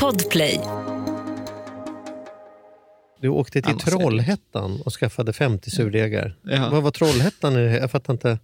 Podplay. Du åkte till Annars Trollhättan och skaffade 50 surdegar. Ja. Vad var Trollhättan? i det? Jag fattar inte.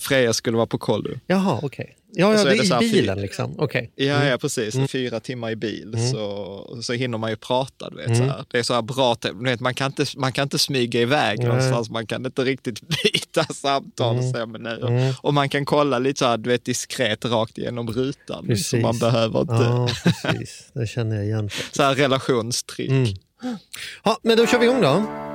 Freja skulle vara på kollo. Jaha, okej. Ja, Och ja så det är det i bilen fyr- liksom. Okej. Ja, ja precis. Fyra timmar i bil så, så hinner man ju prata. Du vet, så här. Det är så här bra, du vet, man, kan inte, man kan inte smyga iväg Nej. någonstans, man kan inte riktigt byta samtal och säga men nej. Och man kan kolla lite så här, du vet, diskret rakt igenom rutan. Precis. Så man behöver inte Ja, precis. Det känner jag igen. så här relationstrick. Mm. Ja, men då kör vi igång då.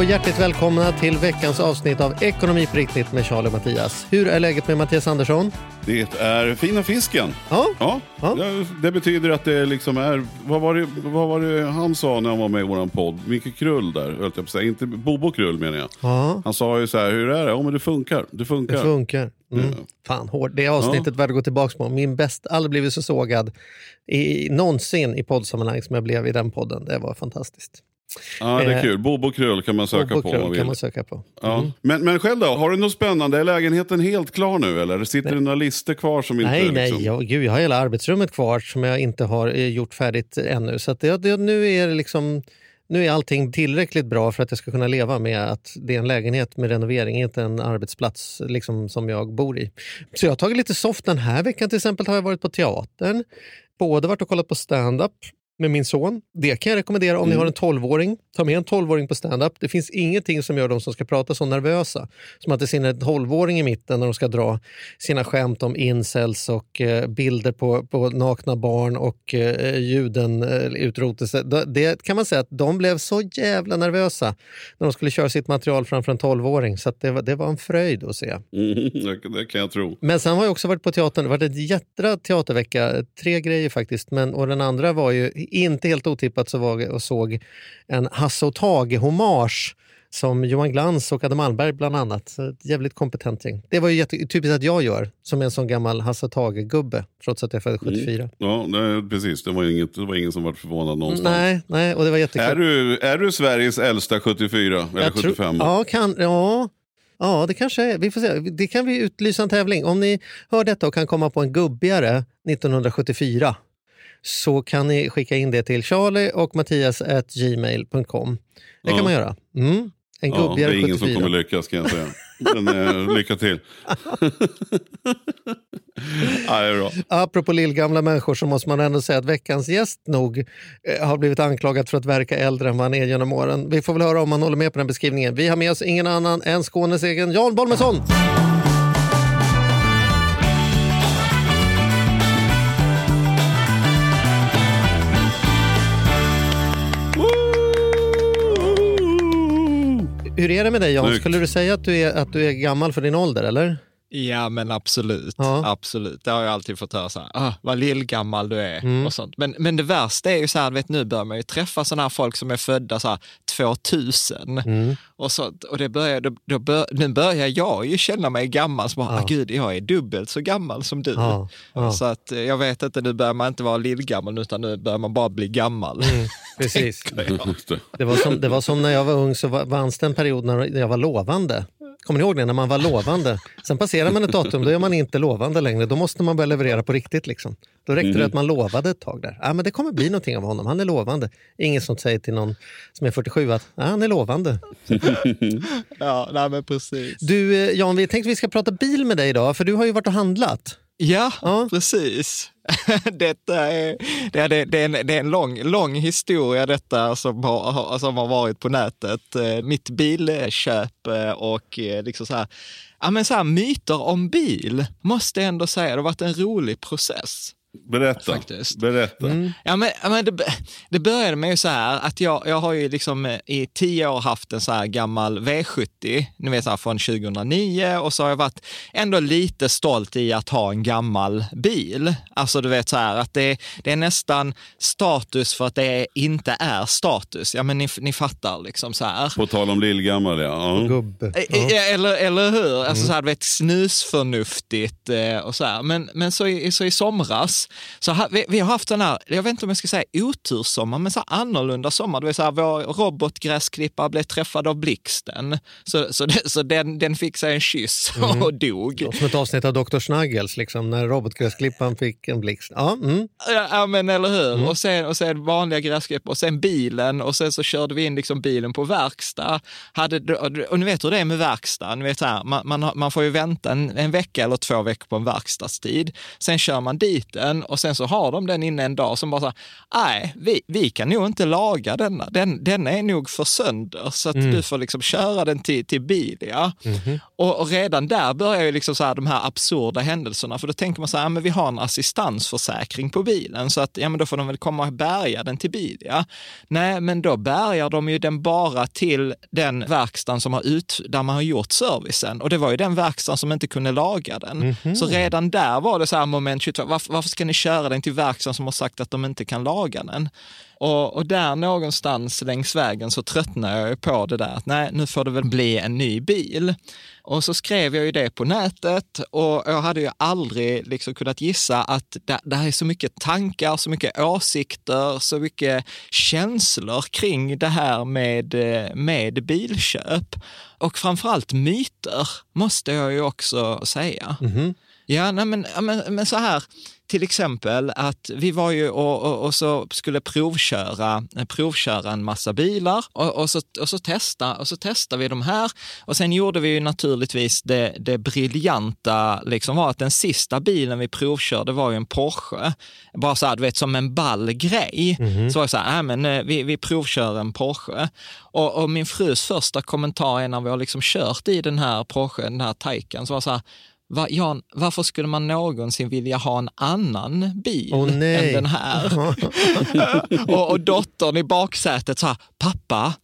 Och hjärtligt välkomna till veckans avsnitt av Ekonomi på riktigt med Charlie och Mattias. Hur är läget med Mattias Andersson? Det är fina fisken. Ja, Ja, Ja. Det, det betyder att det liksom är... Vad var det, vad var det han sa när han var med i vår podd? Micke Krull där, höll jag på att säga. Inte Bobo Krull menar jag. ja Han sa ju så här, hur är det? Ja men det funkar. Det funkar. det funkar. Mm. Fan, hård. Det avsnittet värde att gå tillbaka på. Min bäst, aldrig blivit så sågad i, någonsin i poddsammanhang som jag blev i den podden. Det var fantastiskt. Ja, det är Eh, kul. Bobo Krull kan man söka Bobo på Krull kan man söka på. Ja. Men, men själv då, har du något spännande? Är lägenheten helt klar nu eller? Sitter det några listor kvar som inte... Nej, nej, liksom... jag, gud, jag har hela arbetsrummet kvar som jag inte har eh, gjort färdigt ännu. Så det, det, nu är det liksom... Nu är allting tillräckligt bra för att jag ska kunna leva med att det är en lägenhet med renovering, inte en arbetsplats liksom, som jag bor i. Så jag har tagit lite soft den här veckan till exempel har jag varit på teatern. Både varit och kollat på stand-up med min son. Det kan jag rekommendera om ni har en 12-åring. Ta med en 12-åring på stand-up. Det finns ingenting som gör dem som ska prata så nervösa. Som att det sitter en 12-åring i mitten när de ska dra sina skämt om incels och eh, bilder på, på nakna barn och eh, juden eh. Det, kan man säga att de blev så jävla nervösa när de skulle köra sitt material framför en 12-åring. Så det, var, det var en fröjd att se. Mm, det, det kan jag tro. Men sen har jag också varit på teatern. Det varit en jättebra teatervecka. Tre grejer faktiskt. Men, och den andra var ju inte helt otippat så var och såg en Hasse och Tage-hommage som Johan Glans och Adam Malmberg bland annat. Så ett jävligt kompetent gäng. Det var ju typiskt att jag gör som en sån gammal Hasse Tage-gubbe trots att jag föddes 74. Ja, det, precis. Det var, inget, det var ingen som var förvånad någonstans. Nej, nej, och det var jättekul. Är du, är du Sveriges äldsta 74 eller Jag tror- 75? ja, kan, ja, ja, det kanske är. Vi får se. Det kan vi utlysa en tävling. Om ni hör detta och kan komma på en gubbigare 1974 så kan ni skicka in det till charlie och mattias.gmail.com. Det kan Ja. man göra. Mm. En Ja, det är ingen 74. som kommer lyckas kan jag säga. Men eh, lycka till. ja, det är bra. Apropå lillgamla människor så måste man ändå säga att veckans gäst nog eh, har blivit anklagad för att verka äldre än vad han är genom åren. Vi får väl höra om han håller med på den beskrivningen. Vi har med oss ingen annan än Skånes egen Jan Bolmesson. Hur är det med dig Jan? Skulle du säga att du, är, att du är gammal för din ålder eller? Ja men absolut, Ja. absolut. Det har jag alltid fått höra så här, ah, vad lillgammal du är Mm. och sånt. Men, men det värsta är ju så här, vet, nu börjar man ju träffa sådana här folk som är födda så här 2000. Mm. Och, sånt, och det börjar, då, då bör, nu börjar jag ju känna mig gammal, så bara, Ja. ah, gud jag är dubbelt så gammal som du. Ja, ja. Så att eh, jag vet inte, nu börjar man inte vara lillgammal utan nu börjar man bara bli gammal. Mm, precis. Det. Var, som, det var som när jag var ung så var- fanns det en period när jag var lovande. Kommer ni ihåg det? När man var lovande. Sen passerar man ett datum, då är man inte lovande längre. Då måste man börja leverera på riktigt. Liksom. Då räckte det att man lovade ett tag där. Ja, men det kommer bli någonting av honom, han är lovande. Ingen som säger till någon som är 47 att ja, han är lovande. Ja, nej men precis. Du eh, Jan, vi tänkte vi ska prata bil med dig idag, för du har ju varit och handlat. Ja, Ja. precis. detta är, det, är, det, är en, det är en lång, lång historia detta som har, har- som har varit på nätet. Eh, Mitt bilköp eh, och eh, liksom så här, ja, men så här, myter om bil, måste jag ändå säga, det har varit en rolig process. Berätta. Faktiskt. Berätta. Ja, men, ja, men det, det började med ju så här att jag, jag har ju liksom eh, i tio år haft en så här gammal V70, ni vet så här från 2009 och så har jag varit ändå lite stolt i att ha en gammal bil. Alltså du vet så här att det, det är nästan status för att det inte är status. Ja men ni, ni fattar liksom så här. På tal om lillgammal ja. ja. Gubb. Eh, Ja. eh, Eller, eller hur? Alltså så här, du vet, snusförnuftigt eh, och så här. Men, men så, i, så i somras, så ha, vi, vi har haft den här, jag vet inte om jag ska säga otursommar, men så här annorlunda sommar. Vet, så här, vår robotgräsklippare blev träffad av blixten. Så, så, det, så den, den fick sig en kyss och dog. Som ett avsnitt av Dr. Snuggles, liksom, när robotgräsklipparen fick en blixt. Ja, mm. Ja, men eller hur. Och, sen, och sen vanliga gräsklipp och sen bilen och sen så körde vi in liksom bilen på verkstad. Hade, och ni vet hur det är med verkstad. Ni vet här, man, man, man får ju vänta en, en vecka eller två veckor på en verkstadstid. Sen kör man dit den och sen så har de den inne en dag som bara så här, nej, vi, vi kan nog inte laga denna. Den, den är nog för sönder så att du får liksom köra den till, till Bilia. Och, och redan där börjar ju liksom så här, de här absurda händelserna. För då tänker man så här, ja, men vi har en assistansförsäkring på bilen så att ja, men då får de väl komma och bärga den till Bilia. Nej, men då bärgar de ju den bara till den verkstaden som har ut, där man har gjort servicen. Och det var ju den verkstaden som inte kunde laga den. Så redan där var det så här moment 22, varför, varför ska ni köra den till verkstaden som har sagt att de inte kan laga den? Och, och där någonstans längs vägen så tröttnade jag ju på det där att nej, nu får det väl bli en ny bil. Och så skrev jag ju det på nätet och jag hade ju aldrig liksom kunnat gissa att det, det här är så mycket tankar, så mycket åsikter, så mycket känslor kring det här med, med bilköp. Och framförallt myter, måste jag ju också säga. Mhm. Ja, nej, men, men, men så här, till exempel att vi var ju och, och, och så skulle provköra, provköra en massa bilar och, och, så, och, så testa, och så testade vi de här och sen gjorde vi ju naturligtvis det, det briljanta, liksom var att den sista bilen vi provkörde var ju en Porsche. Bara så här, du vet, som en ball grej. Så var det så här, nej, men eh, vi, vi provkör en Porsche. Och, och min frus första kommentar är när vi har liksom kört i den här Porsche, den här Taycan, så var det så här, Va, Jan, varför skulle man någonsin vilja ha en annan bil nej. än den här? och, och dottern i baksätet sa, pappa,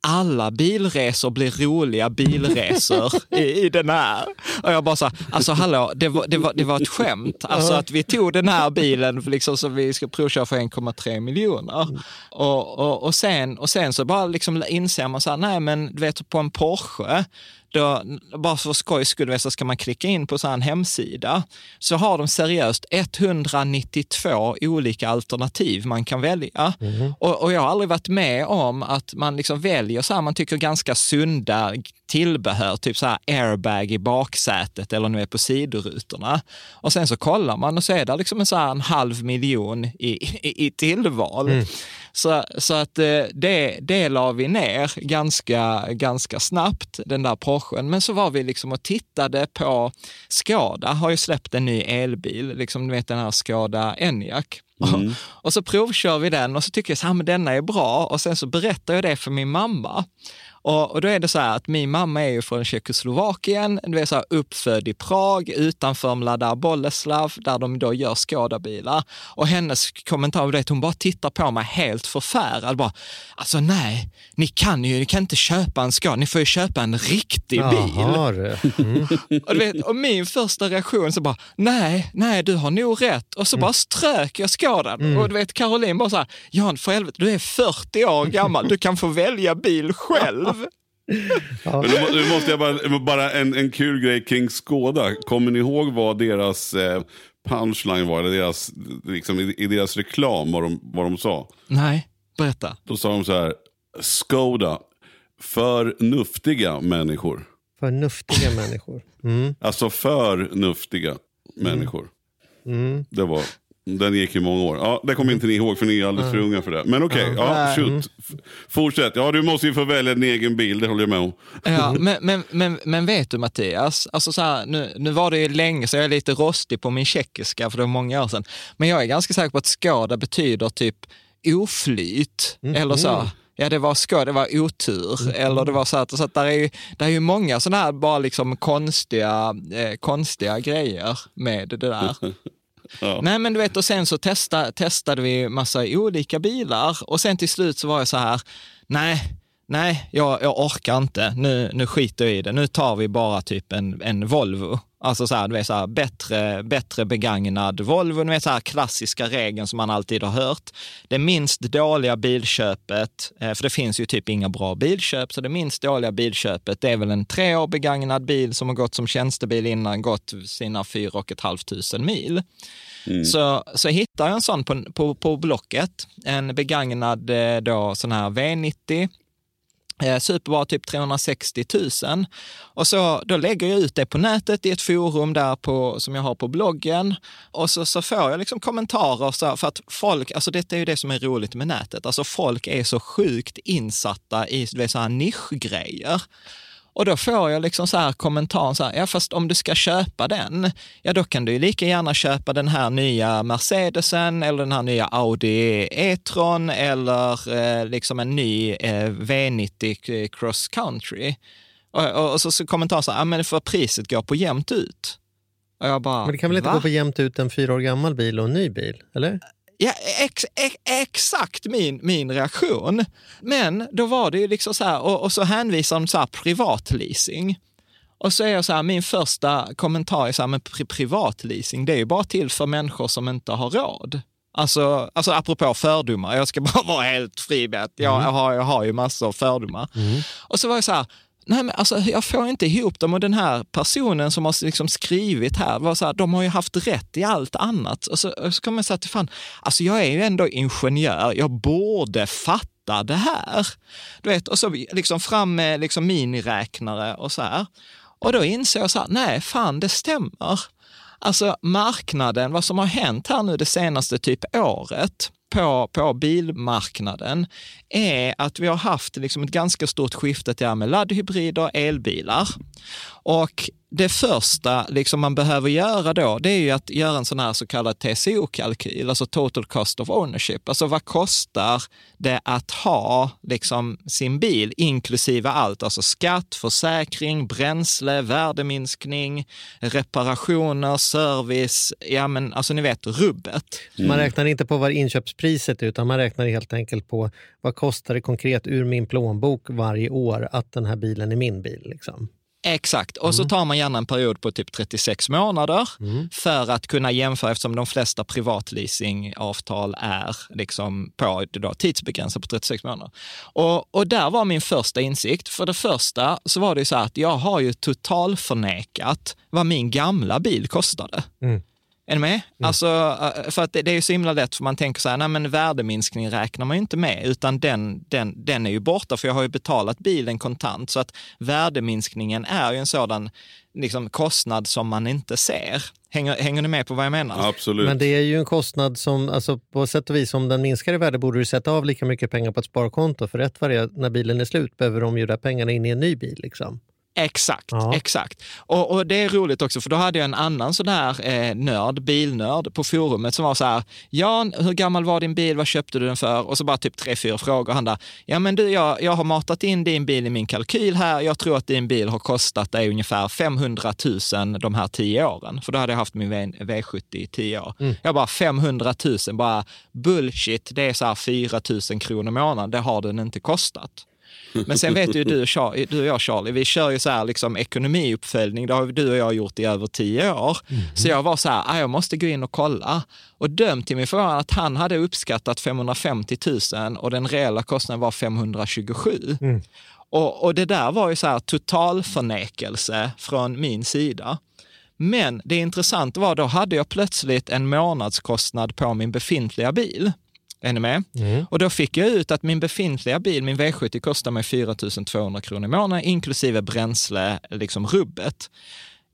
alla bilresor blir roliga bilresor i, i den här. Och jag bara sa, alltså hallå, det var, det var, det var ett skämt. Alltså att vi tog den här bilen liksom, som vi ska provköra för 1,3 miljoner. Och, och, och, sen, och sen så bara liksom inser man så här, nej men du vet på en Porsche, då, bara för skojs skull så ska man klicka in på så en hemsida, så har de seriöst 192 olika alternativ man kan välja. Och, och jag har aldrig varit med om att man liksom väljer så här, man tycker ganska sunda tillbehör, typ så här airbag i baksätet eller nu är på sidorutorna. Och sen så kollar man och så är det liksom en, så en halv miljon i, i, i tillval. Så, så att eh, det, det la vi ner ganska, ganska snabbt, den där Porschen. Men så var vi liksom och tittade på Skada, har ju släppt en ny elbil, liksom du vet den här Skada Enyaq. Och så provkör vi den och så tycker jag att denna är bra och sen så berättar jag det för min mamma. Och, och då är det så här att min mamma är ju från Tjeckoslovakien, du är så här uppfödd i Prag utanför Mladá Boleslav där de då gör Skådabilar. Och hennes kommentar var det att hon bara tittar på mig helt förfärad. Bara, alltså nej, ni kan ju ni kan inte köpa en Skoda, ni får ju köpa en riktig bil. Jaha, du. mm. Och, du vet, och min första reaktion så bara, nej, nej, du har nog rätt. Och så bara strök jag skådan. Och du vet, Caroline bara så här, Jan, för helvete, du är 40 år gammal, du kan få välja bil själv. Men då, nu måste jag bara, bara en, en kul grej kring Skåda. Kommer ni ihåg vad deras eh, punchline var? Eller deras, liksom, i, I deras reklam, vad de, vad de sa? Nej, berätta. Då sa de så här, Skoda, för nuftiga människor. För nuftiga människor. Mm. Alltså för nuftiga människor. Mm. Det var, den gick i många år. Ja, det kommer inte ni ihåg för ni är alldeles för unga för det. Men okej, ja, Nej. shoot. F- Fortsätt. Ja, du måste ju få välja en egen bil, det håller jag med om. Ja, men, men, men, men vet du Mattias, alltså så här, nu, nu var det ju länge så jag är lite rostig på min tjeckiska för det var många år sedan. Men jag är ganska säker på att skada betyder typ oflyt eller så. Ja, det var skada, det var otur. Eller det var så att, så att där är ju, där är ju många sådana här bara liksom konstiga, eh, konstiga grejer med det där. Ja. Nej, men du vet, och sen så testa, testade vi massa olika bilar och sen till slut så var jag så här, nej, nej, jag, jag orkar inte, nu, nu skiter jag i det, nu tar vi bara typ en, en Volvo. Alltså så här, du vet, så här, bättre, bättre begagnad Volvo, du vet, så här, klassiska regeln som man alltid har hört. Det minst dåliga bilköpet, eh, för det finns ju typ inga bra bilköp, så det minst dåliga bilköpet det är väl en tre år begagnad bil som har gått som tjänstebil innan, gått sina fyra och ett halvt tusen mil. Mm. Så, så hittar jag en sån på, på, på Blocket, en begagnad eh, då, sån här V90 Eh, superbra, typ 360 000. Och så, då lägger jag ut det på nätet i ett forum där på, som jag har på bloggen. Och så, så får jag liksom kommentarer, så, för att folk, alltså detta är ju det som är roligt med nätet, alltså folk är så sjukt insatta i så här nischgrejer. Och då får jag liksom så här kommentaren så här, ja fast om du ska köpa den, ja då kan du ju lika gärna köpa den här nya Mercedesen eller den här nya Audi E-tron eller eh, liksom en ny eh, V90 Cross Country. Och, och, och så, så kommentaren så här, ja men för priset går på jämnt ut. Bara, men det kan väl inte va? gå på jämnt ut en fyra år gammal bil och en ny bil? Eller? Ja, ex, ex, exakt min, min reaktion. Men då var det ju liksom så här, och, och så hänvisar de så här privatleasing. Och så är jag så här, min första kommentar är så här, men pri privatleasing, det är ju bara till för människor som inte har råd. Alltså, alltså apropå fördomar, jag ska bara vara helt fri med att jag, mm. jag, har, jag har ju massor av fördomar. Mm. Och så var jag så här, nej men alltså, jag får inte ihop dem och den här personen som har liksom skrivit här, var så här, de har ju haft rätt i allt annat. Och så, och så kommer jag säga till fan, alltså jag är ju ändå ingenjör, jag borde fatta det här. Du vet, och så liksom fram med liksom miniräknare och så här. Och då inser jag så här, nej fan det stämmer. Alltså marknaden, vad som har hänt här nu det senaste typ året, på, på bilmarknaden är att vi har haft liksom ett ganska stort skifte till med laddhybrider och elbilar. Och det första liksom man behöver göra då, det är ju att göra en sån här så kallad TCO-kalkyl, alltså total cost of ownership. Alltså vad kostar det att ha liksom sin bil, inklusive allt, alltså skatt, försäkring, bränsle, värdeminskning, reparationer, service, ja men alltså ni vet rubbet. Mm. Man räknar inte på vad inköpspriset är, utan man räknar helt enkelt på vad kostar det konkret ur min plånbok varje år att den här bilen är min bil. Liksom. Exakt, och mm. så tar man gärna en period på typ 36 månader mm. för att kunna jämföra eftersom de flesta privatleasingavtal är liksom på då, tidsbegränsat på 36 månader. Och, och där var min första insikt. För det första så var det så här att jag har ju totalförnekat vad min gamla bil kostade. Mm. Är ni med? Mm. Alltså, eh, för att det, det, är ju så himla lätt, för man tänker så här, nej men värdeminskning räknar man ju inte med, utan den, den, den är ju borta, för jag har ju betalat bilen kontant. Så att värdeminskningen är ju en sådan liksom, kostnad som man inte ser. Hänger, hänger ni med på vad jag menar? Absolut. Men det är ju en kostnad som, alltså på sätt och vis, om den minskar i värde borde du sätta av lika mycket pengar på ett sparkonto. För rätt vad det är, när bilen är slut behöver de ju där pengarna in i en ny bil. Liksom. Exakt, ja. exakt. Och, och, det är roligt också, för då hade jag en annan sån här eh, nörd, bilnörd på forumet som var så här, Jan, hur gammal var din bil, vad köpte du den för? Och så bara typ tre, fyra frågor. Han där, ja men du, jag, jag har matat in din bil i min kalkyl här. Jag tror att din bil har kostat dig ungefär 500 000 de här tio åren. För då hade jag haft min v, 70 i tio år. Mm. Jag bara 500 000, bara bullshit, det är så här 4 000 kronor i månaden, det har den inte kostat. Men sen vet ju du, du och jag Charlie, vi kör ju så här liksom ekonomiuppföljning, det har du och jag gjort i över tio år. Mm. Så jag var så här, ah, jag måste gå in och kolla. Och döm till min förvåning att han hade uppskattat 550 000 och den reella kostnaden var 527. Mm. Och, och det där var ju så här totalförnekelse från min sida. Men det intressanta var, då hade jag plötsligt en månadskostnad på min befintliga bil. Är ni med? Mm. Och då fick jag ut att min befintliga bil, min V70, kostar mig 4 200 kronor i månaden, inklusive bränsle, liksom rubbet.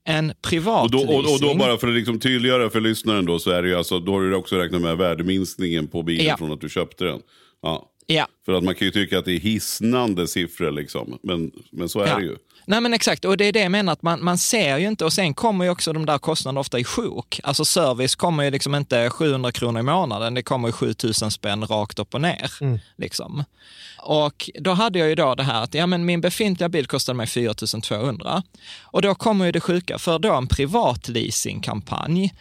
En privat och då, och, och då bara för att liksom tydliggöra för lyssnaren då, så är det ju alltså, då har du också räknat med värdeminskningen på bilen ja. från att du köpte den. Ja. ja. För att man kan ju tycka att det är hisnande siffror, liksom. men, men så är ja. det ju. Nej men exakt, och det är det jag menar, att man, man ser ju inte, och sen kommer ju också de där kostnaderna ofta i sjok. Alltså service kommer ju liksom inte 700 kronor i månaden, det kommer ju 7000 spänn rakt upp och ner. Mm. Liksom. Och då hade jag ju då det här att ja, men min befintliga bil kostade mig 4200. Och då kommer ju det sjuka, för då en privat leasingkampanj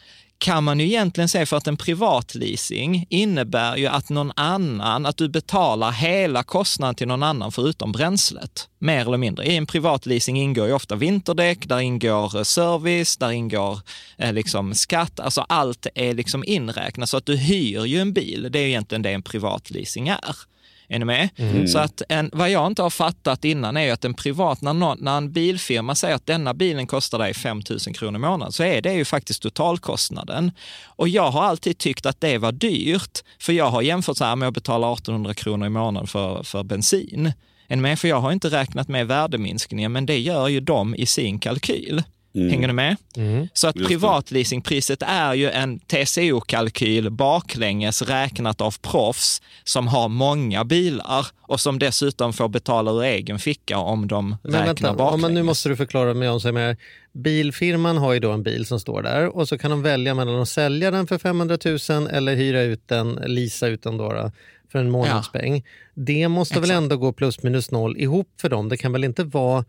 kan man ju egentligen säga för att en privatleasing innebär ju att någon annan, att du betalar hela kostnaden till någon annan förutom bränslet. Mer eller mindre. I en privatleasing ingår ju ofta vinterdäck, där ingår eh, service, där ingår eh, liksom skatt, alltså allt är liksom inräknat. Så att du hyr ju en bil, det är ju egentligen det en privatleasing är. Är ni med? Mm. Så att en, vad jag inte har fattat innan är att en privat, när, någon, när en bilfirma säger att denna bilen kostar dig 5 000 kronor i månaden, så är det ju faktiskt totalkostnaden. Och jag har alltid tyckt att det var dyrt, för jag har jämfört så här med att betala 1800 kronor i månaden för, för bensin. Är ni med? För jag har inte räknat med värdeminskningen, men det gör ju de i sin kalkyl. Mm. Hänger du med? Mm. Så att privatleasingpriset är ju en TCO-kalkyl baklänges räknat av proffs som har många bilar och som dessutom får betala ur egen ficka om de Men räknar vänta, baklänges. Men nu måste du förklara mig om är Bilfirman har ju då en bil som står där och så kan de välja mellan att sälja den för 500 000 eller hyra ut den, lisa ut den då, då för en månadspeng. Ja. Det måste Exakt. väl ändå gå plus minus noll ihop för dem? Det kan väl inte vara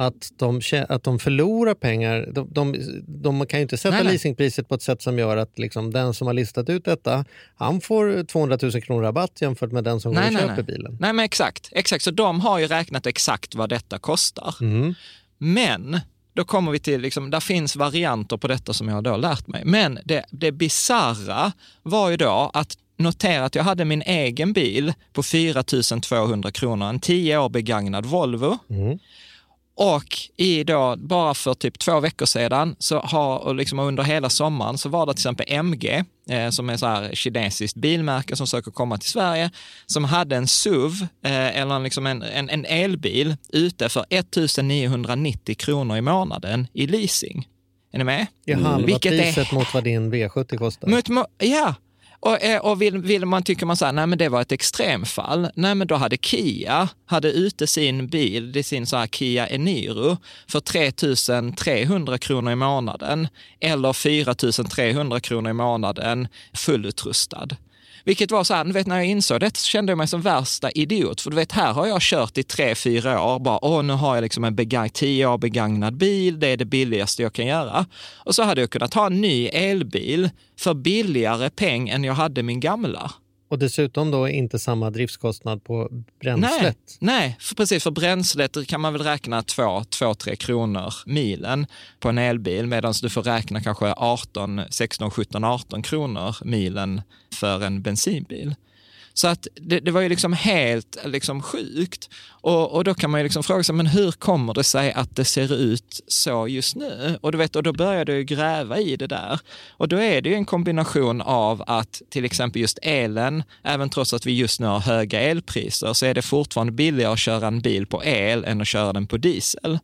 att de, att de förlorar pengar. De, de, de kan ju inte sätta nej, nej. leasingpriset på ett sätt som gör att liksom, den som har listat ut detta, han får 200 000 kronor rabatt jämfört med den som nej, går och köper bilen. Nej, men exakt. exakt. Så de har ju räknat exakt vad detta kostar. Mm. Men då kommer vi till, liksom, där finns varianter på detta som jag har då lärt mig. Men det, det bizarra var ju då att notera att jag hade min egen bil på 4 200 kronor, en 10 år begagnad Volvo. Mm. Och i då, bara för typ två veckor sedan, så har, och liksom under hela sommaren, så var det till exempel MG, eh, som är så här kinesiskt bilmärke som söker komma till Sverige, som hade en SUV, eh, eller liksom en, en, en, elbil, ute för 1990 kronor i månaden i leasing. Är ni med? Det är halva Vilket priset är... mot vad din V70 kostar. Mot, ja, och, eh, och vill, vill, man, tycker man så här, nej men det var ett extremfall, nej men då hade Kia, hade ute sin bil, det är sin så här Kia Eniro, för 3 300 kronor i månaden eller 4 300 kronor i månaden fullutrustad. Vilket var så här, vet när jag insåg det så kände jag mig som värsta idiot. För du vet, här har jag kört i tre, fyra år, bara åh, nu har jag liksom en begag tio år begagnad bil, det är det billigaste jag kan göra. Och så hade jag kunnat ha en ny elbil för billigare peng än jag hade min gamla. Och dessutom då inte samma driftskostnad på bränslet? Nej, nej för precis. För bränslet kan man väl räkna 2-3 kronor milen på en elbil medan du får räkna kanske 18, 16, 17, 18 kronor milen för en bensinbil. Så att det, det var ju liksom helt liksom sjukt. Och, och då kan man ju liksom fråga sig, men hur kommer det sig att det ser ut så just nu? Och, du vet, och då börjar du gräva i det där. Och då är det ju en kombination av att till exempel just elen, även trots att vi just nu har höga elpriser, så är det fortfarande billigare att köra en bil på el än att köra den på diesel.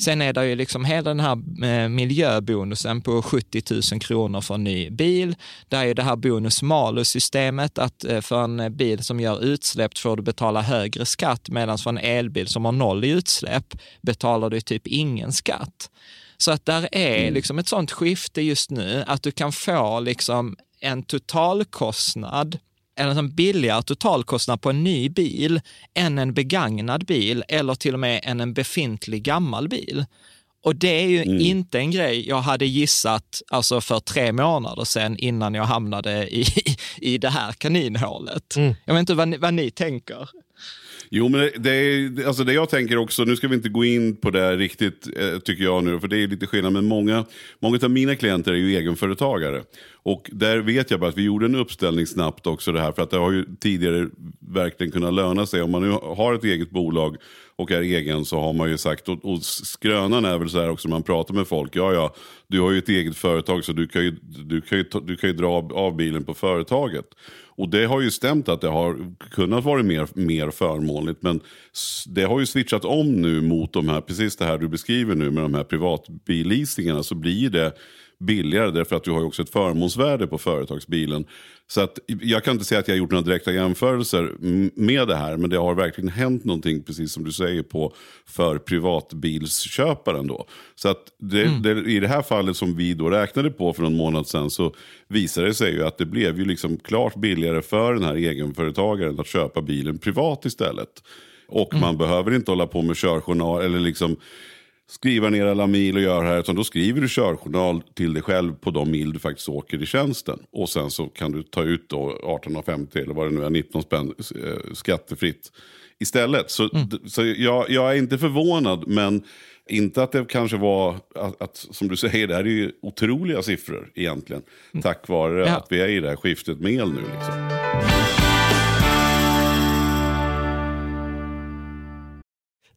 Sen är det ju liksom hela den här eh, miljöbonusen på 70 000 kronor för en ny bil. Där är det här bonus-malus-systemet att eh, för en bil som gör utsläpp får du betala högre skatt medan för en elbil som har noll i utsläpp betalar du typ ingen skatt. Så att där är mm. liksom ett sånt skifte just nu att du kan få liksom en totalkostnad en liksom billigare totalkostnad på en ny bil än en begagnad bil eller till och med än en befintlig gammal bil. Och det är ju mm. inte en grej jag hade gissat alltså för tre månader sedan innan jag hamnade i, i det här kaninhålet. Mm. Jag vet inte vad ni, vad ni tänker. Jo, men det, det, är, alltså det jag tänker också, nu ska vi inte gå in på det riktigt, eh, tycker jag nu, för det är lite skillnad, men många, många av mina klienter är ju egenföretagare. Och där vet jag bara att vi gjorde en uppställning snabbt också det här, för att det har ju tidigare verkligen kunnat löna sig. Om man nu har ett eget bolag och är egen så har man ju sagt, och, och skrönan är väl så här också när man pratar med folk, ja ja, du har ju ett eget företag så du kan ju, du kan ju, du kan ju dra av bilen på företaget. Och det har ju stämt att det har kunnat vara mer, mer förmånligt. Men det har ju switchat om nu mot de här, precis det här du beskriver nu med de här privatbilleasingarna. Så blir det billigare därför att du har ju också ett förmånsvärde på företagsbilen. Så att, jag kan inte säga att jag har gjort några direkta jämförelser med det här, men det har verkligen hänt någonting, precis som du säger, på för privatbilsköparen. Då. Så att det, mm. det, i det här fallet som vi då räknade på för någon månad sedan så visade det sig ju att det blev ju liksom klart billigare för den här egenföretagaren att köpa bilen privat istället. Och mm. man behöver inte hålla på med körjournal eller liksom skriva ner alla mil och göra här. Utan då skriver du körjournal till dig själv på de mil du faktiskt åker i tjänsten. Och sen så kan du ta ut då 1850 eller vad det nu är, 19 spänn eh, skattefritt istället. Så, mm. så jag, jag, är inte förvånad, men inte att det kanske var, att, att, som du säger, det här är ju otroliga siffror egentligen. Mm. Tack vare ja. att vi är i det här skiftet med el nu. Liksom.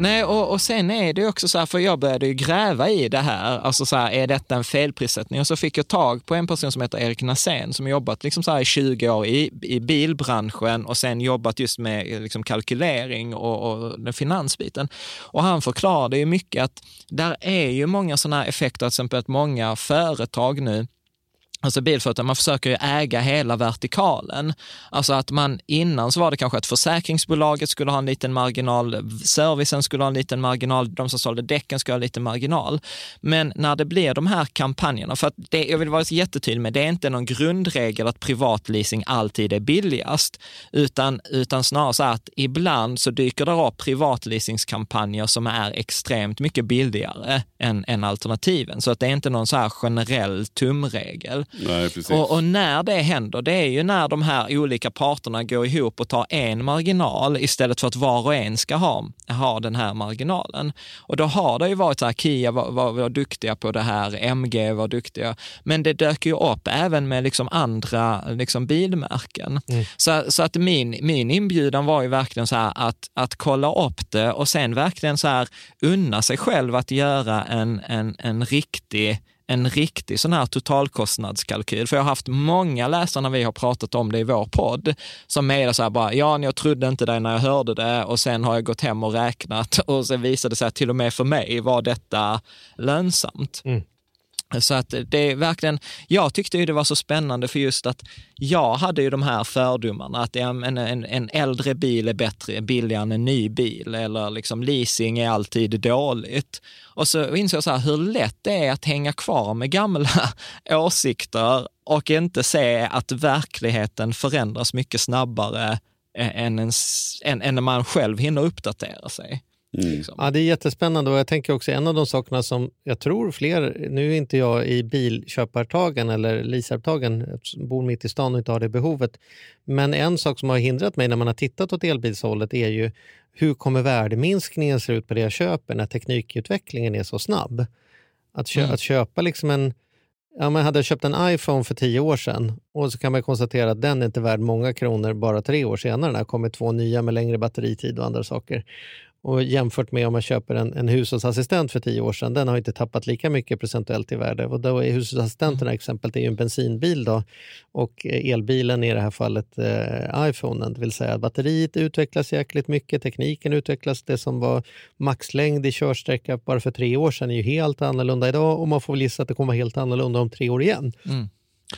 Nej, och, och sen är det också så här, för jag började ju gräva i det här, alltså så här, är detta en felprissättning? Och så fick jag tag på en person som heter Erik Nassén som jobbat liksom så här i 20 år i, i bilbranschen och sen jobbat just med liksom kalkylering och, och den finansbiten. Och han förklarade ju mycket att där är ju många sådana här effekter, till exempel att många företag nu Alltså bilföretag, man försöker ju äga hela vertikalen. Alltså att man innan så var det kanske att försäkringsbolaget skulle ha en liten marginal, servicen skulle ha en liten marginal, de som sålde däcken skulle ha en liten marginal. Men när det blir de här kampanjerna, för att det, jag vill vara jättetydlig med, det är inte någon grundregel att privatleasing alltid är billigast, utan, utan snarare så att ibland så dyker det upp privatleasingskampanjer som är extremt mycket billigare än, än alternativen. Så att det är inte någon så här generell tumregel. Nej, precis. Och, och, när det händer, det är ju när de här olika parterna går ihop och tar en marginal istället för att var och en ska ha, ha den här marginalen. Och då har det ju varit så här, Kia var, var, var duktiga på det här, MG var duktiga, men det dök ju upp även med liksom andra liksom bilmärken. Mm. Så, så att min, min inbjudan var ju verkligen så här att, att kolla upp det och sen verkligen så här unna sig själv att göra en, en, en riktig en riktig sån här totalkostnadskalkyl. För jag har haft många läsare när vi har pratat om det i vår podd, som mejlar så här bara, Jan jag trodde inte dig när jag hörde det och sen har jag gått hem och räknat och sen visade det sig att till och med för mig var detta lönsamt. Mm. Så att det är verkligen, jag tyckte ju det var så spännande för just att jag hade ju de här fördomarna att en, en, en äldre bil är bättre, billigare än en ny bil eller liksom leasing är alltid dåligt. Och så insåg jag så här, hur lätt det är att hänga kvar med gamla åsikter och inte se att verkligheten förändras mycket snabbare än, en, än, än när man själv hinner uppdatera sig. Mm. Liksom. Ja, det är jättespännande och jag tänker också en av de sakerna som jag tror fler, nu är inte jag i bilköpartagen eller leasartagen, jag bor mitt i stan och inte har det behovet, men en sak som har hindrat mig när man har tittat åt elbilshållet är ju hur kommer värdeminskningen se ut på det jag köper när teknikutvecklingen är så snabb? Att, kö mm. att köpa liksom en Ja, man hade köpt en iPhone för tio år sedan och så kan man konstatera att den är inte värd många kronor bara tre år senare. Det har kommit två nya med längre batteritid och andra saker. Och jämfört med om man köper en, en hushållsassistent för tio år sedan, den har inte tappat lika mycket procentuellt i värde. Och då är hushållsassistenterna exempel, det är ju en bensinbil då, och elbilen i det här fallet eh, iPhonen. Det vill säga att batteriet utvecklas jäkligt mycket, tekniken utvecklas. Det som var maxlängd i körsträcka bara för tre år sedan är ju helt annorlunda idag och man får väl gissa att det kommer vara helt annorlunda om tre år igen. Mm.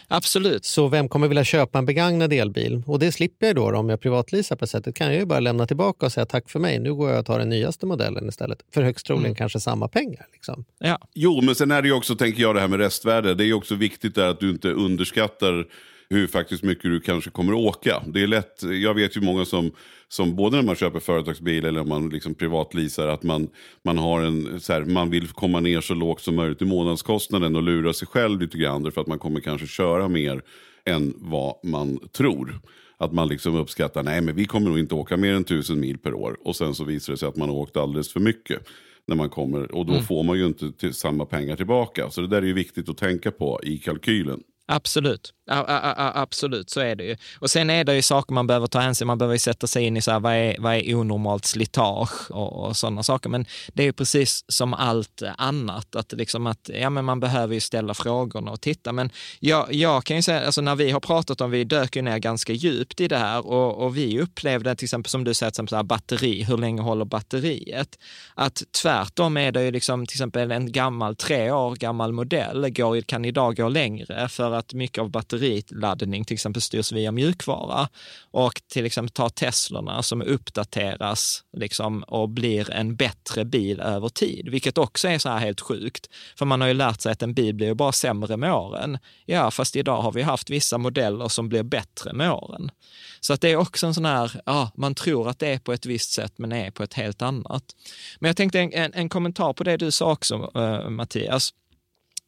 Absolut. Så vem kommer vilja köpa en begagnad elbil? Och det slipper jag då, då om jag privatleasar på sättet. kan jag ju bara lämna tillbaka och säga tack för mig. Nu går jag och tar den nyaste modellen istället. För högst troligen mm. kanske samma pengar. Liksom. Ja. Jo, men sen är det ju också, tänker jag, det här med restvärde. Det är också viktigt där att du inte underskattar hur faktiskt mycket du kanske kommer åka. Det är lätt, jag vet ju många som, som både när man köper företagsbil eller om man liksom privatleasar, att man, man, har en, så här, man vill komma ner så lågt som möjligt i månadskostnaden och lura sig själv lite grann för att man kommer kanske köra mer än vad man tror. Att man liksom uppskattar, nej men vi kommer nog inte åka mer än tusen mil per år. Och sen så visar det sig att man har åkt alldeles för mycket när man kommer. Och då mm. får man ju inte till samma pengar tillbaka. Så det där är ju viktigt att tänka på i kalkylen. Absolut. A, a, a, absolut, så är det ju. Och sen är det ju saker man behöver ta hänsyn Man behöver sätta sig in i så här, vad, är, vad är onormalt slitage och, och sådana saker. Men det är ju precis som allt annat, att, liksom att ja, men man behöver ju ställa frågorna och titta. Men jag, jag kan ju säga, alltså när vi har pratat om, vi dök ju ner ganska djupt i det här och, och vi upplevde till exempel som du säger, till exempel batteri, hur länge håller batteriet? Att tvärtom är det ju liksom till exempel en gammal, tre år gammal modell går, kan idag gå längre för att mycket av batteriet batteriladdning till exempel styrs via mjukvara. Och till exempel ta Teslorna som uppdateras liksom, och blir en bättre bil över tid, vilket också är så här helt sjukt. För man har ju lärt sig att en bil blir ju bara sämre med åren. Ja, fast idag har vi haft vissa modeller som blir bättre med åren. Så att det är också en sån här, ja, man tror att det är på ett visst sätt, men är på ett helt annat. Men jag tänkte en, en, en kommentar på det du sa också, uh, Mattias.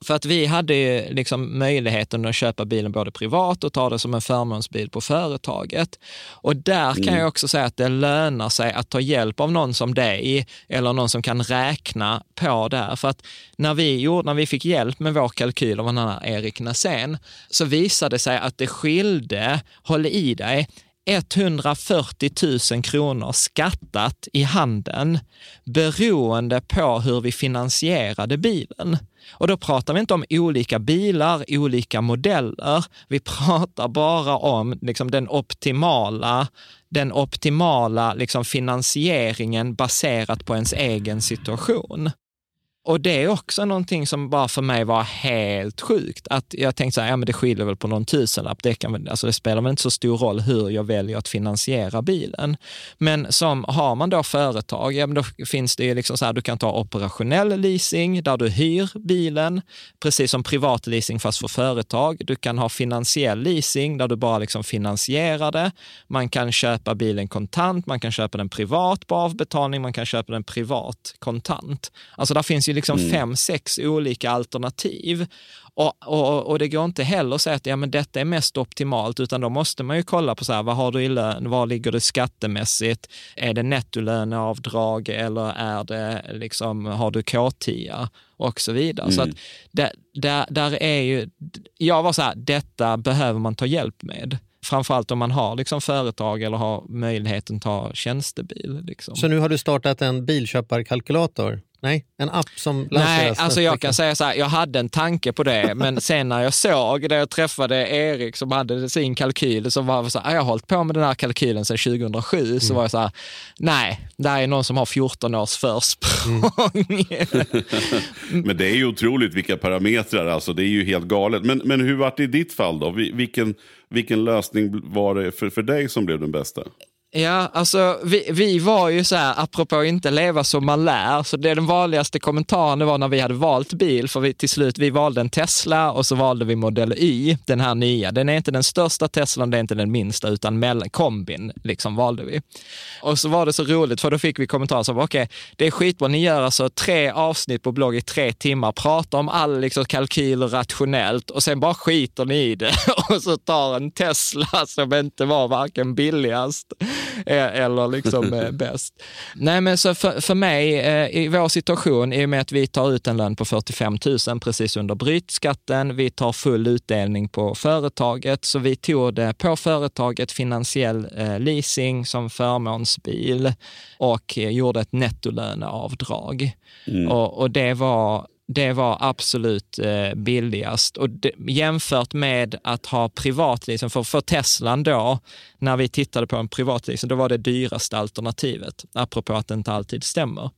För att vi hade ju liksom möjligheten att köpa bilen både privat och ta det som en förmånsbil på företaget. Och där kan mm. jag också säga att det lönar sig att ta hjälp av någon som dig eller någon som kan räkna på det här. För att när vi, gjorde, när vi fick hjälp med vår kalkyl av den här Erik Nassén så visade det sig att det skilde, håll i dig, 140 000 kronor skattat i handen beroende på hur vi finansierade bilen. Och då pratar vi inte om olika bilar, olika modeller. Vi pratar bara om liksom den optimala, den optimala liksom finansieringen baserat på ens egen situation. Och det är också någonting som bara för mig var helt sjukt. Att jag tänkte så här, ja men det skiljer väl på någon tusenlapp. Det, kan, alltså det spelar väl inte så stor roll hur jag väljer att finansiera bilen. Men som har man då företag, ja men då finns det ju liksom så här, du kan ta operationell leasing där du hyr bilen, precis som privatleasing fast för företag. Du kan ha finansiell leasing där du bara liksom finansierar det. Man kan köpa bilen kontant, man kan köpa den privat på avbetalning, man kan köpa den privat kontant. Alltså där finns ju liksom mm. fem, sex olika alternativ. Och, och, och, det går inte heller att säga att ja, men detta är mest optimalt, utan då måste man ju kolla på så här, vad har du i lön, var ligger det skattemässigt, är det nettolöneavdrag eller är det liksom, har du K10 och så vidare. Mm. Så att där, där, där är ju, jag var så här, detta behöver man ta hjälp med framförallt om man har liksom företag eller har möjligheten att ta tjänstebil. Liksom. Så nu har du startat en bilköparkalkylator? Nej, en app som? Nej, alltså jag kan säga så här, jag hade en tanke på det, men sen när jag såg, när jag träffade Erik som hade sin kalkyl, så var jag så här, jag har hållit på med den här kalkylen sedan 2007, mm. så var jag så här, nej, det här är någon som har 14 års försprång. Mm. men det är ju otroligt vilka parametrar, alltså det är ju helt galet. Men, men hur var det i ditt fall då? Vilken, vilken lösning var det för, för dig som blev den bästa? Ja, alltså vi, vi var ju så här, apropå inte leva som man lär, så det den vanligaste kommentaren det var när vi hade valt bil, för vi, till slut vi valde en Tesla och så valde vi Model Y, den här nya. Den är inte den största Teslan, det är inte den minsta, utan mellan, kombin liksom valde vi. Och så var det så roligt, för då fick vi kommentarer som, okej, okay, det är skitbra, ni gör alltså tre avsnitt på blogg i tre timmar, pratar om all liksom, kalkyler rationellt och sen bara skiter ni i det och så tar en Tesla som inte var varken billigast eller liksom bäst. Nej, men så för, för mig, i vår situation, i och med att vi tar ut en lön på 45 000 precis under brytskatten, vi tar full utdelning på företaget, så vi tog det på företaget, finansiell leasing som förmånsbil och gjorde ett nettolöneavdrag. Mm. Och, och det var det var absolut eh, billigast. Och det, jämfört med att ha privatleasing, för, för Teslan då, när vi tittade på en privatleasing, då var det dyraste alternativet, apropå att det inte alltid stämmer.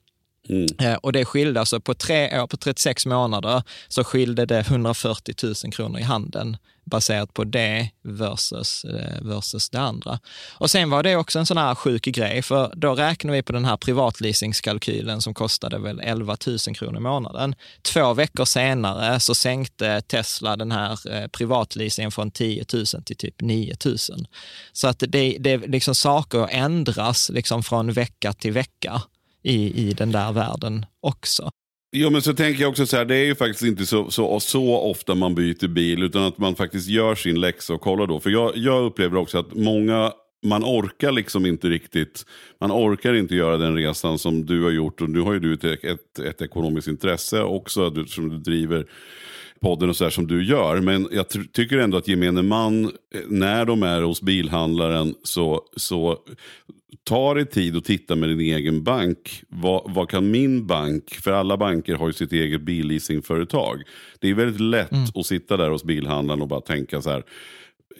Mm. Eh, och det skilde alltså på tre år, på 36 månader, så skilde det 140 000 kronor i handen baserat på det versus, eh, versus det andra. Och sen var det också en sån här sjuk grej, för då räknar vi på den här privatleasingskalkylen som kostade väl 11 000 kronor i månaden. Två veckor senare så sänkte Tesla den här eh, privatleasingen från 10 000 till typ 9 000. Så att det, det liksom saker ändras liksom från vecka till vecka i, i den där världen också. Jo men så tänker jag också så här, det är ju faktiskt inte så, så, så ofta man byter bil utan att man faktiskt gör sin läxa och kollar då. För jag, jag upplever också att många, man orkar liksom inte riktigt, man orkar inte göra den resan som du har gjort och nu har ju du ett, ett, ett ekonomiskt intresse också du, som du driver podden och så här som du gör. Men jag tycker ändå att gemene man, eh, när de är hos bilhandlaren så, så ta dig tid och titta med din egen bank. Vad, vad, kan min bank, för alla banker har ju sitt eget billeasingföretag. Det är väldigt lätt mm. att sitta där hos bilhandlaren och bara tänka så här.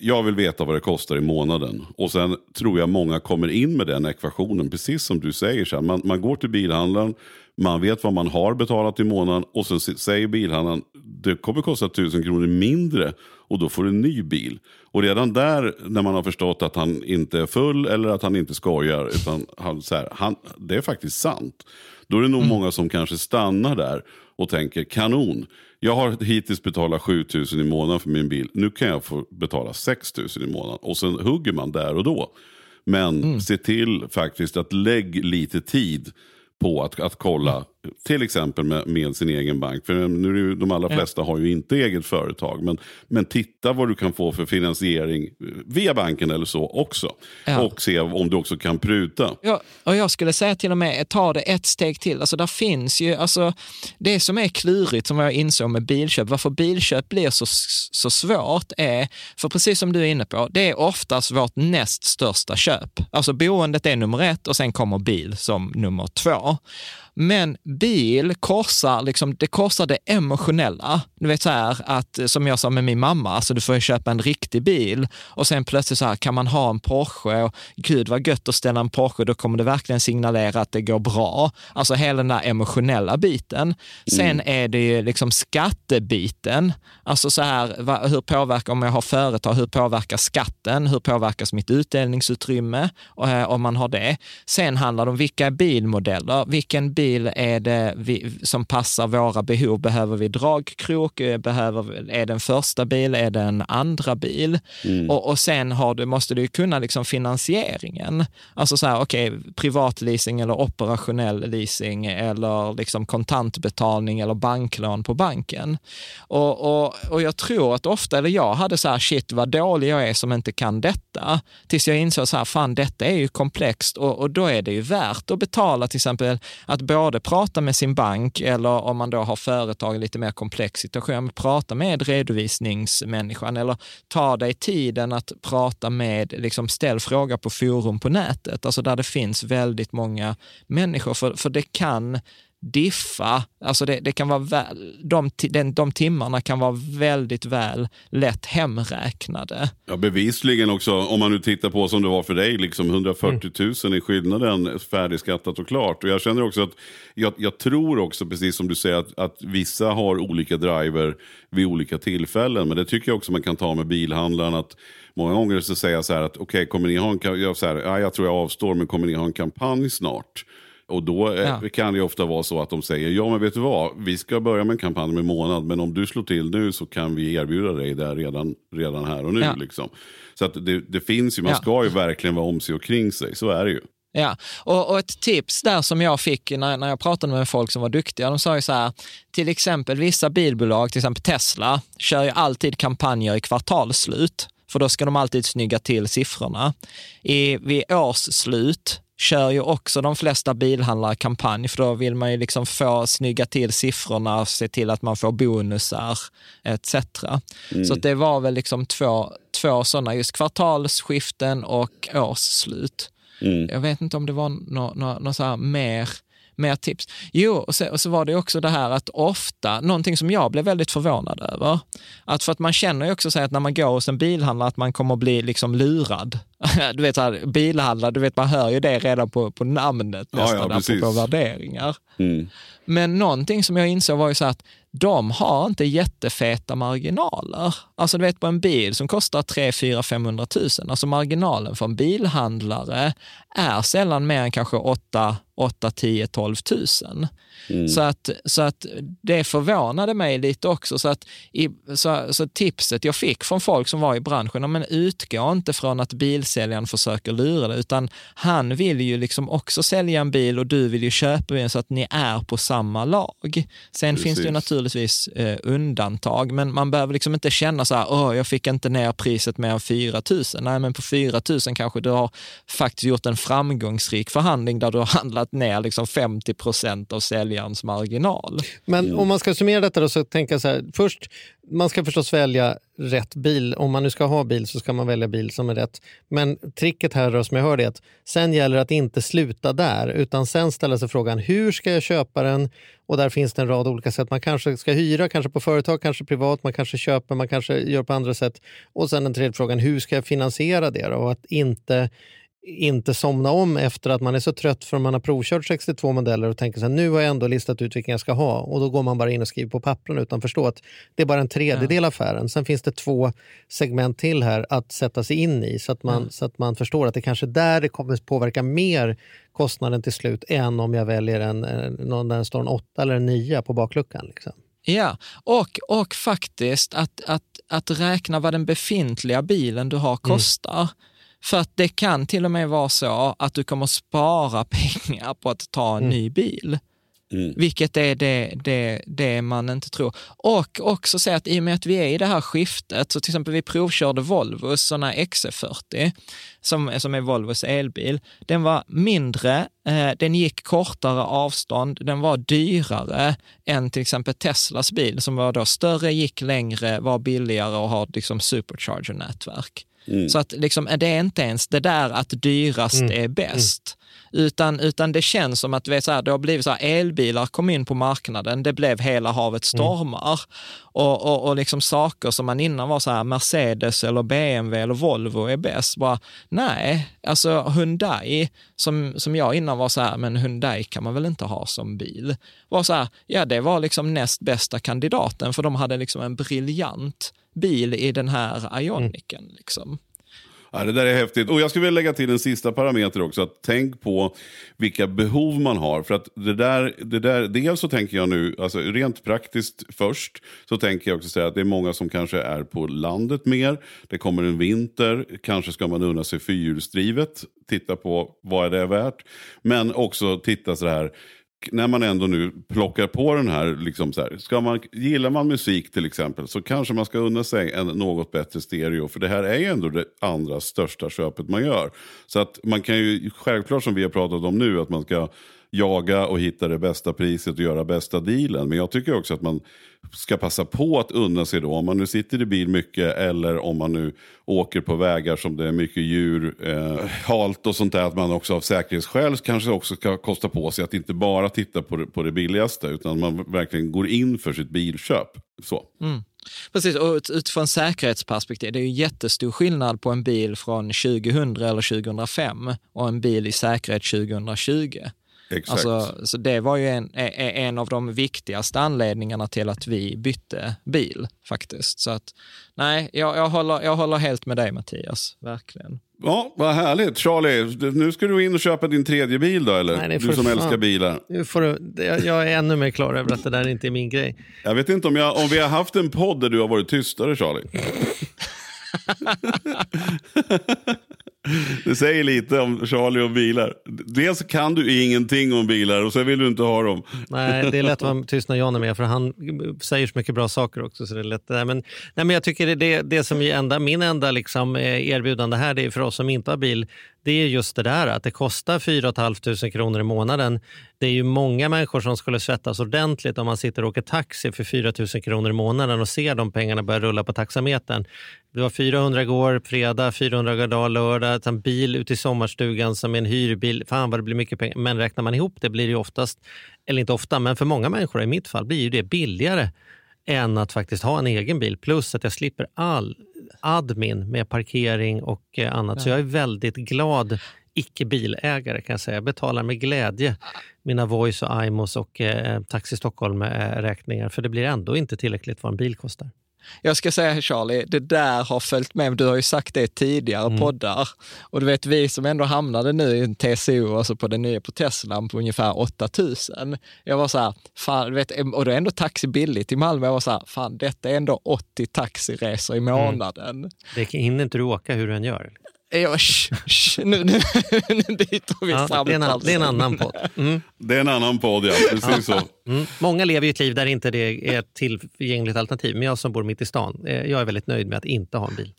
Jag vill veta vad det kostar i månaden. Och sen tror jag många kommer in med den ekvationen, precis som du säger. Så här, man, man går till bilhandlaren, man vet vad man har betalat i månaden och sen säger bilhandlaren det kommer kosta tusen kronor mindre och då får du en ny bil. Och redan där när man har förstått att han inte är full eller att han inte skojar utan han, så här, han, det är faktiskt sant. Då är det nog mm. många som kanske stannar där och tänker kanon. Jag har hittills betalat 7000 i månaden för min bil. Nu kan jag få betala 6000 i månaden. Och sen hugger man där och då. Men mm. se till faktiskt att lägg lite tid på att, att kolla, till exempel med, med sin egen bank. För nu de allra flesta har ju inte eget företag. Men, men titta vad du kan få för finansiering via banken eller så också. Ja. Och se om du också kan pruta. Ja, och jag skulle säga till och med, ta det ett steg till. Alltså där finns ju, alltså, det som är klurigt som jag insåg med bilköp, varför bilköp blir så, så svårt är, för precis som du är inne på, det är oftast vårt näst största köp. Alltså boendet är nummer ett och sen kommer bil som nummer två. Men bil korsar, liksom, det korsar det emotionella. Du vet så här, att, som jag sa med min mamma, alltså du får ju köpa en riktig bil och sen plötsligt så här, kan man ha en Porsche och gud vad gött att ställa en Porsche, då kommer det verkligen signalera att det går bra. Alltså hela den där emotionella biten. Sen mm. är det ju liksom skattebiten, alltså så här, vad, hur påverkar, om jag har företag, hur påverkar skatten? Hur påverkas mitt utdelningsutrymme eh, om man har det? Sen handlar det om vilka bilmodeller, vilken bil bil är det vi, som passar våra behov? Behöver vi dragkrok? Behöver, är det en första bil? Är det en andra bil? Mm. Och, och sen har du, måste du kunna liksom finansieringen. Alltså så här, okej, okay, privatleasing eller operationell leasing eller liksom kontantbetalning eller banklån på banken. Och, och, och jag tror att ofta, eller jag hade så här, shit vad dålig jag är som inte kan detta. Tills jag insåg så här, fan detta är ju komplext och, och då är det ju värt att betala till exempel att både prata med sin bank eller om man då har företag i lite mer komplex situation, prata med redovisningsmänniskan eller ta dig tiden att prata med, liksom ställ fråga på forum på nätet, alltså där det finns väldigt många människor, för, för det kan diffa, alltså det, det kan vara väl, de, de, de timmarna kan vara väldigt väl lätt hemräknade. Ja, bevisligen också, om man nu tittar på som det var för dig, liksom 140 000 i skillnaden färdigskattat och klart. Och jag känner också att, jag, jag tror också, precis som du säger, att, att vissa har olika driver vid olika tillfällen. Men det tycker jag också man kan ta med bilhandlaren. att Många gånger så säger jag så här att okej, okay, kommer ni ha en, jag, så här, ja, jag tror jag avstår, men kommer ni ha en kampanj snart? Och då eh, ja. kan det ofta vara så att de säger, ja men vet du vad, vi ska börja med en kampanj med en månad, men om du slår till nu så kan vi erbjuda dig det redan, redan här och nu. Ja. Liksom. Så att det, det finns ju, man ja. ska ju verkligen vara om sig och kring sig, så är det ju. Ja, och, och, ett tips där som jag fick när, när jag pratade med folk som var duktiga, de sa ju så här, till exempel vissa bilbolag, till exempel Tesla, kör ju alltid kampanjer i kvartalsslut. för då ska de alltid snygga till siffrorna. I, vid årsslut kör ju också de flesta bilhandlare kampanj, för då vill man ju liksom få snygga till siffrorna, se till att man får bonusar etc. Mm. Så det var väl liksom två, två sådana, just kvartalsskiften och årsslut. Mm. Jag vet inte om det var något no, no, så mer mer tips. Jo, och så, och så var det också det här att ofta, någonting som jag blev väldigt förvånad över, att för att man känner ju också så att när man går hos en bilhandlare att man kommer att bli liksom lurad. Du vet, så här, bilhandlare, du vet, man hör ju det redan på, på namnet nästan, ja, ja, på värderingar. Mm. Men någonting som jag insåg var ju så att de har inte jättefeta marginaler. Alltså du vet på en bil som kostar 3, 4, 500 000, alltså marginalen för en bilhandlare är sällan mer än kanske 8, 8 10, 12 000. Mm. Så, att, så att det förvånade mig lite också. Så, att i, så, så tipset jag fick från folk som var i branschen, men utgå inte från att bilsäljaren försöker lura dig, utan han vill ju liksom också sälja en bil och du vill ju köpa en så att ni är på samma lag. Sen Precis. finns det ju naturligtvis eh, undantag, men man behöver liksom inte känna så här, åh, jag fick inte ner priset mer än 4 000. Nej, men på 4 000 kanske du har faktiskt gjort en framgångsrik förhandling där du har handlat ner liksom 50 procent av säljarens marginal. Men mm. om man ska summera detta då, så tänker jag så här, först, man ska förstås välja rätt bil. Om man nu ska ha bil så ska man välja bil som är rätt. Men tricket här då, som jag hörde är att sen gäller det att inte sluta där, utan sen ställa sig frågan hur ska jag köpa den? Och där finns det en rad olika sätt. Man kanske ska hyra, kanske på företag, kanske privat, man kanske köper, man kanske gör på andra sätt. Och sen den tredje frågan, hur ska jag finansiera det? Då? Och att inte inte somna om efter att man är så trött för att man har provkört 62 modeller och tänker så här, nu har jag ändå listat ut vilken jag ska ha och då går man bara in och skriver på pappren utan förstå att det är bara en tredjedel av affären. Sen finns det två segment till här att sätta sig in i så att man, mm. så att man förstår att det kanske där det kommer påverka mer kostnaden till slut än om jag väljer en, någon där det står en 8 eller en 9 på bakluckan. Liksom. Ja, och, och faktiskt att, att, att räkna vad den befintliga bilen du har mm. kostar. Mm för att det kan till och med vara så att du kommer spara pengar på att ta en mm. ny bil. Mm. Vilket är det, det, det man inte tror. Och också säga att i och med att vi är i det här skiftet, så till exempel vi provkörde Volvos sådana XC40, som, som är Volvos elbil. Den var mindre, eh, den gick kortare avstånd, den var dyrare än till exempel Teslas bil som var då större, gick längre, var billigare och har liksom supercharger-nätverk. Mm. Så att liksom, det är inte ens det där att dyrast mm. är bäst. Utan, utan det känns som att vet, så här, det har blivit så här, elbilar kom in på marknaden, det blev hela havet mm. stormar. Mm. Och, och, och liksom saker som man innan var så här, Mercedes eller BMW eller Volvo är bäst. Bara, nej, alltså Hyundai, som, som jag innan var så här, men Hyundai kan man väl inte ha som bil. Var så här, ja det var liksom näst bästa kandidaten, för de hade liksom en briljant bil i den här Ioniken. Mm. Liksom. Ja, det där är häftigt. Och jag skulle vilja lägga till en sista parameter också. Att tänk på vilka behov man har. För att det där, det där, dels så tänker jag nu, alltså rent praktiskt först, så tänker jag också säga att det är många som kanske är på landet mer. Det kommer en vinter, kanske ska man unna sig fyrhjulsdrivet. Titta på vad är det värt. Men också titta så här, när man ändå nu plockar på den här, liksom så här, ska man, gillar man musik till exempel så kanske man ska unna sig en något bättre stereo. För det här är ju ändå det andra största köpet man gör. Så att man kan ju, självklart som vi har pratat om nu, att man ska jaga och hitta det bästa priset och göra bästa dealen. Men jag tycker också att man ska passa på att unna sig då. Om man nu sitter i bil mycket eller om man nu åker på vägar som det är mycket djur, eh, halt och sånt där. Att man också av säkerhetsskäl kanske också ska kosta på sig att inte bara titta på det, på det billigaste. Utan man verkligen går in för sitt bilköp. Så. Mm. Precis, och utifrån säkerhetsperspektiv, det är ju jättestor skillnad på en bil från 2000 eller 2005 och en bil i säkerhet 2020. Exakt. Alltså, så det var ju en, en av de viktigaste anledningarna till att vi bytte bil faktiskt. Så att nej, jag, jag, håller, jag håller helt med dig Mattias, verkligen. Ja, vad härligt. Charlie, nu ska du in och köpa din tredje bil då eller? Nej, du som fan. älskar bilar. Nu får du, jag är ännu mer klar över att det där inte är min grej. Jag vet inte om, jag, om vi har haft en podd där du har varit tystare Charlie. Det säger lite om Charlie och bilar. Dels kan du ingenting om bilar och sen vill du inte ha dem. Nej, det är lätt att vara tyst när Jan är med för han säger så mycket bra saker också. Så det är lätt. Nej, men, nej, men jag tycker det, det, som är enda, min enda liksom, eh, erbjudande här det är för oss som inte har bil, det är just det där att det kostar 4 500 kronor i månaden. Det är ju många människor som skulle svettas ordentligt om man sitter och åker taxi för 4 000 kronor i månaden och ser de pengarna börja rulla på taxametern. Det var 400 igår, fredag, 400 idag, lördag, en bil ute i sommarstugan som är en hyrbil. Fan vad det blir mycket pengar. Men räknar man ihop det blir det ju oftast, eller inte ofta, men för många människor i mitt fall blir det billigare än att faktiskt ha en egen bil. Plus att jag slipper all admin med parkering och eh, annat. Så jag är väldigt glad icke-bilägare kan jag säga. Jag betalar med glädje mina Voice och Imos och eh, Taxi Stockholm-räkningar. För det blir ändå inte tillräckligt vad en bil kostar. Jag ska säga Charlie, det där har följt med. Du har ju sagt det i tidigare mm. poddar. Och du vet, vi som ändå hamnade nu i en TCO, alltså på den nya på Teslan, på ungefär 8000. Jag var så här, fan, vet, och då är ändå taxi billigt i Malmö. Jag var så här, fan detta är ändå 80 taxiresor i mm. månaden. Mm. Det hinner inte du åka hur du än gör. Ja, sh, sh, nu, nu, nu byter vi ja, samtal. Det är, en, det är en annan podd. Mm. Det är en annan podd, ja. Precis så. Mm. Många lever ju ett liv där inte det är ett tillgängligt alternativ. Men jag som bor mitt i stan, eh, jag är väldigt nöjd med att inte ha en bil.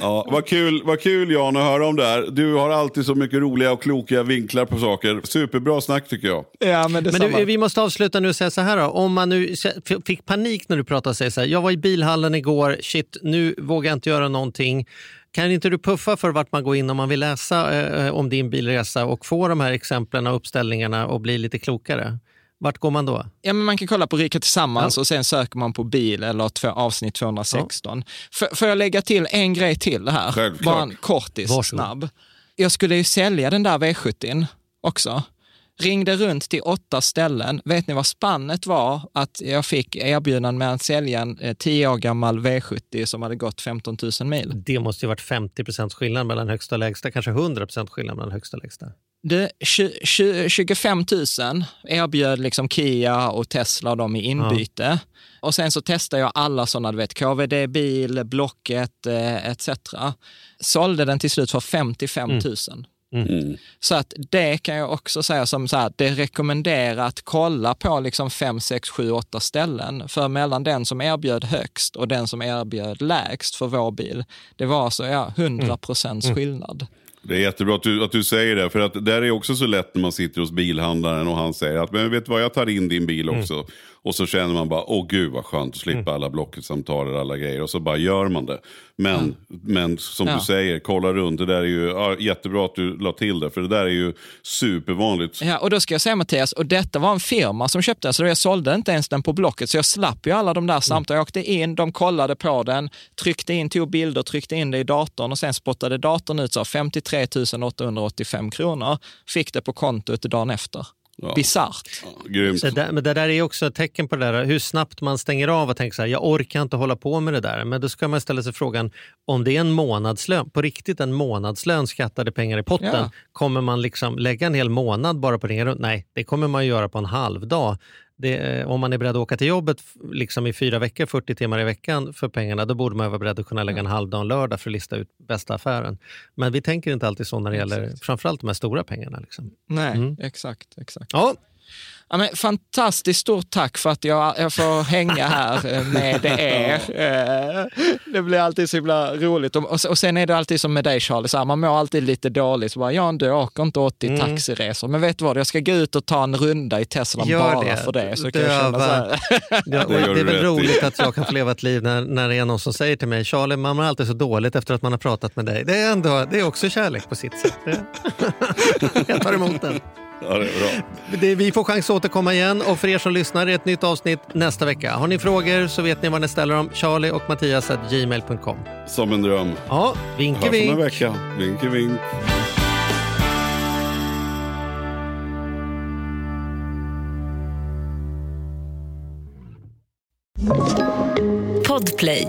Ja, vad, kul, vad kul Jan att höra om det här. Du har alltid så mycket roliga och kloka vinklar på saker. Superbra snack tycker jag. Ja, men men du, vi måste avsluta nu och säga så här då. Om man nu fick panik när du pratade och säger så här, jag var i bilhallen igår, shit nu vågar jag inte göra någonting. Kan inte du puffa för vart man går in om man vill läsa eh, om din bilresa och få de här exemplen och uppställningarna och bli lite klokare? Vart går man då? Ja, men man kan kolla på Rika Tillsammans ja. och sen söker man på bil eller två, avsnitt 216. Ja. Får jag lägga till en grej till här? Självklart. Bara en kortis, Varsågod. snabb. Jag skulle ju sälja den där V70 också. Ringde runt till åtta ställen. Vet ni vad spannet var? Att jag fick erbjudande med att sälja en eh, tio år gammal V70 som hade gått 15 000 mil. Det måste ju varit 50 procents skillnad mellan högsta och lägsta, kanske 100 procent skillnad mellan högsta och lägsta. Det, 25 000 erbjöd liksom Kia och Tesla dem i inbyte. Ja. Och sen så testade jag alla sådana, du vet, KVD bil, Blocket eh, etc. Sålde den till slut för 55 000. Mm. Mm. Så att det kan jag också säga som så här, det rekommenderar att kolla på liksom 5, 6, 7, 8 ställen. För mellan den som erbjöd högst och den som erbjöd lägst för vår bil, det var alltså ja, 100 procents mm. skillnad. Det är jättebra att du, att du säger det, för att där är också så lätt när man sitter hos bilhandlaren och han säger att men vet du vad, jag tar in din bil mm. också. Mm. Och så känner man bara, åh gud vad skönt att slippa mm. alla Blocket-samtal och alla grejer. Och så bara gör man det. Men, mm. men som ja. du säger, kolla runt. Det där är ju ja, jättebra att du la till det. För det där är ju supervanligt. Ja, och då ska jag säga Mattias, och detta var en firma som köpte den. Så jag sålde inte ens den på Blocket. Så jag slapp ju alla de där samtalen. Jag åkte in, de kollade på den, tryckte in, tog bilder, tryckte in det i datorn och sen spottade datorn ut så 53 885 kronor. Fick det på kontot dagen efter. Ja. Bisarrt. Ja, det, där, men det där är också ett tecken på det där, hur snabbt man stänger av och tänker så här, jag orkar inte hålla på med det där. Men då ska man ställa sig frågan, om det är en månadslön, på riktigt en månadslön skattade pengar i potten, ja. kommer man liksom lägga en hel månad bara på att ringa runt? Nej, det kommer man göra på en halv dag det, eh, om man är beredd att åka till jobbet liksom i fyra veckor, 40 timmar i veckan för pengarna, då borde man vara beredd att kunna lägga en halv dag en lördag för att lista ut bästa affären. Men vi tänker inte alltid så när det gäller exakt. framförallt de här stora pengarna. Liksom. Nej, mm. exakt. exakt. Ja, Ja, men fantastiskt stort tack för att jag, jag får hänga här med er. Eh, det blir alltid så himla roligt. Och, och sen är det alltid som med dig Charlie, så här, man mår alltid lite dåligt. Så bara, Jan, du åker inte 80 mm. taxiresor. Men vet du vad, jag ska gå ut och ta en runda i Tesla bara det. för det. Så kan jag känna så här. Ja, det är väl roligt att jag kan få leva ett liv när, när det är någon som säger till mig, Charlie, man mår alltid så dåligt efter att man har pratat med dig. Det är, ändå, det är också kärlek på sitt sätt. jag tar emot den. Ja, det är bra. Det, vi får chans att återkomma igen och för er som lyssnar är ett nytt avsnitt nästa vecka. Har ni frågor så vet ni var ni ställer dem. Charlie och Mattias gmail.com. Som en dröm. Ja, vinke vink. vecka. Vinke vink. Podplay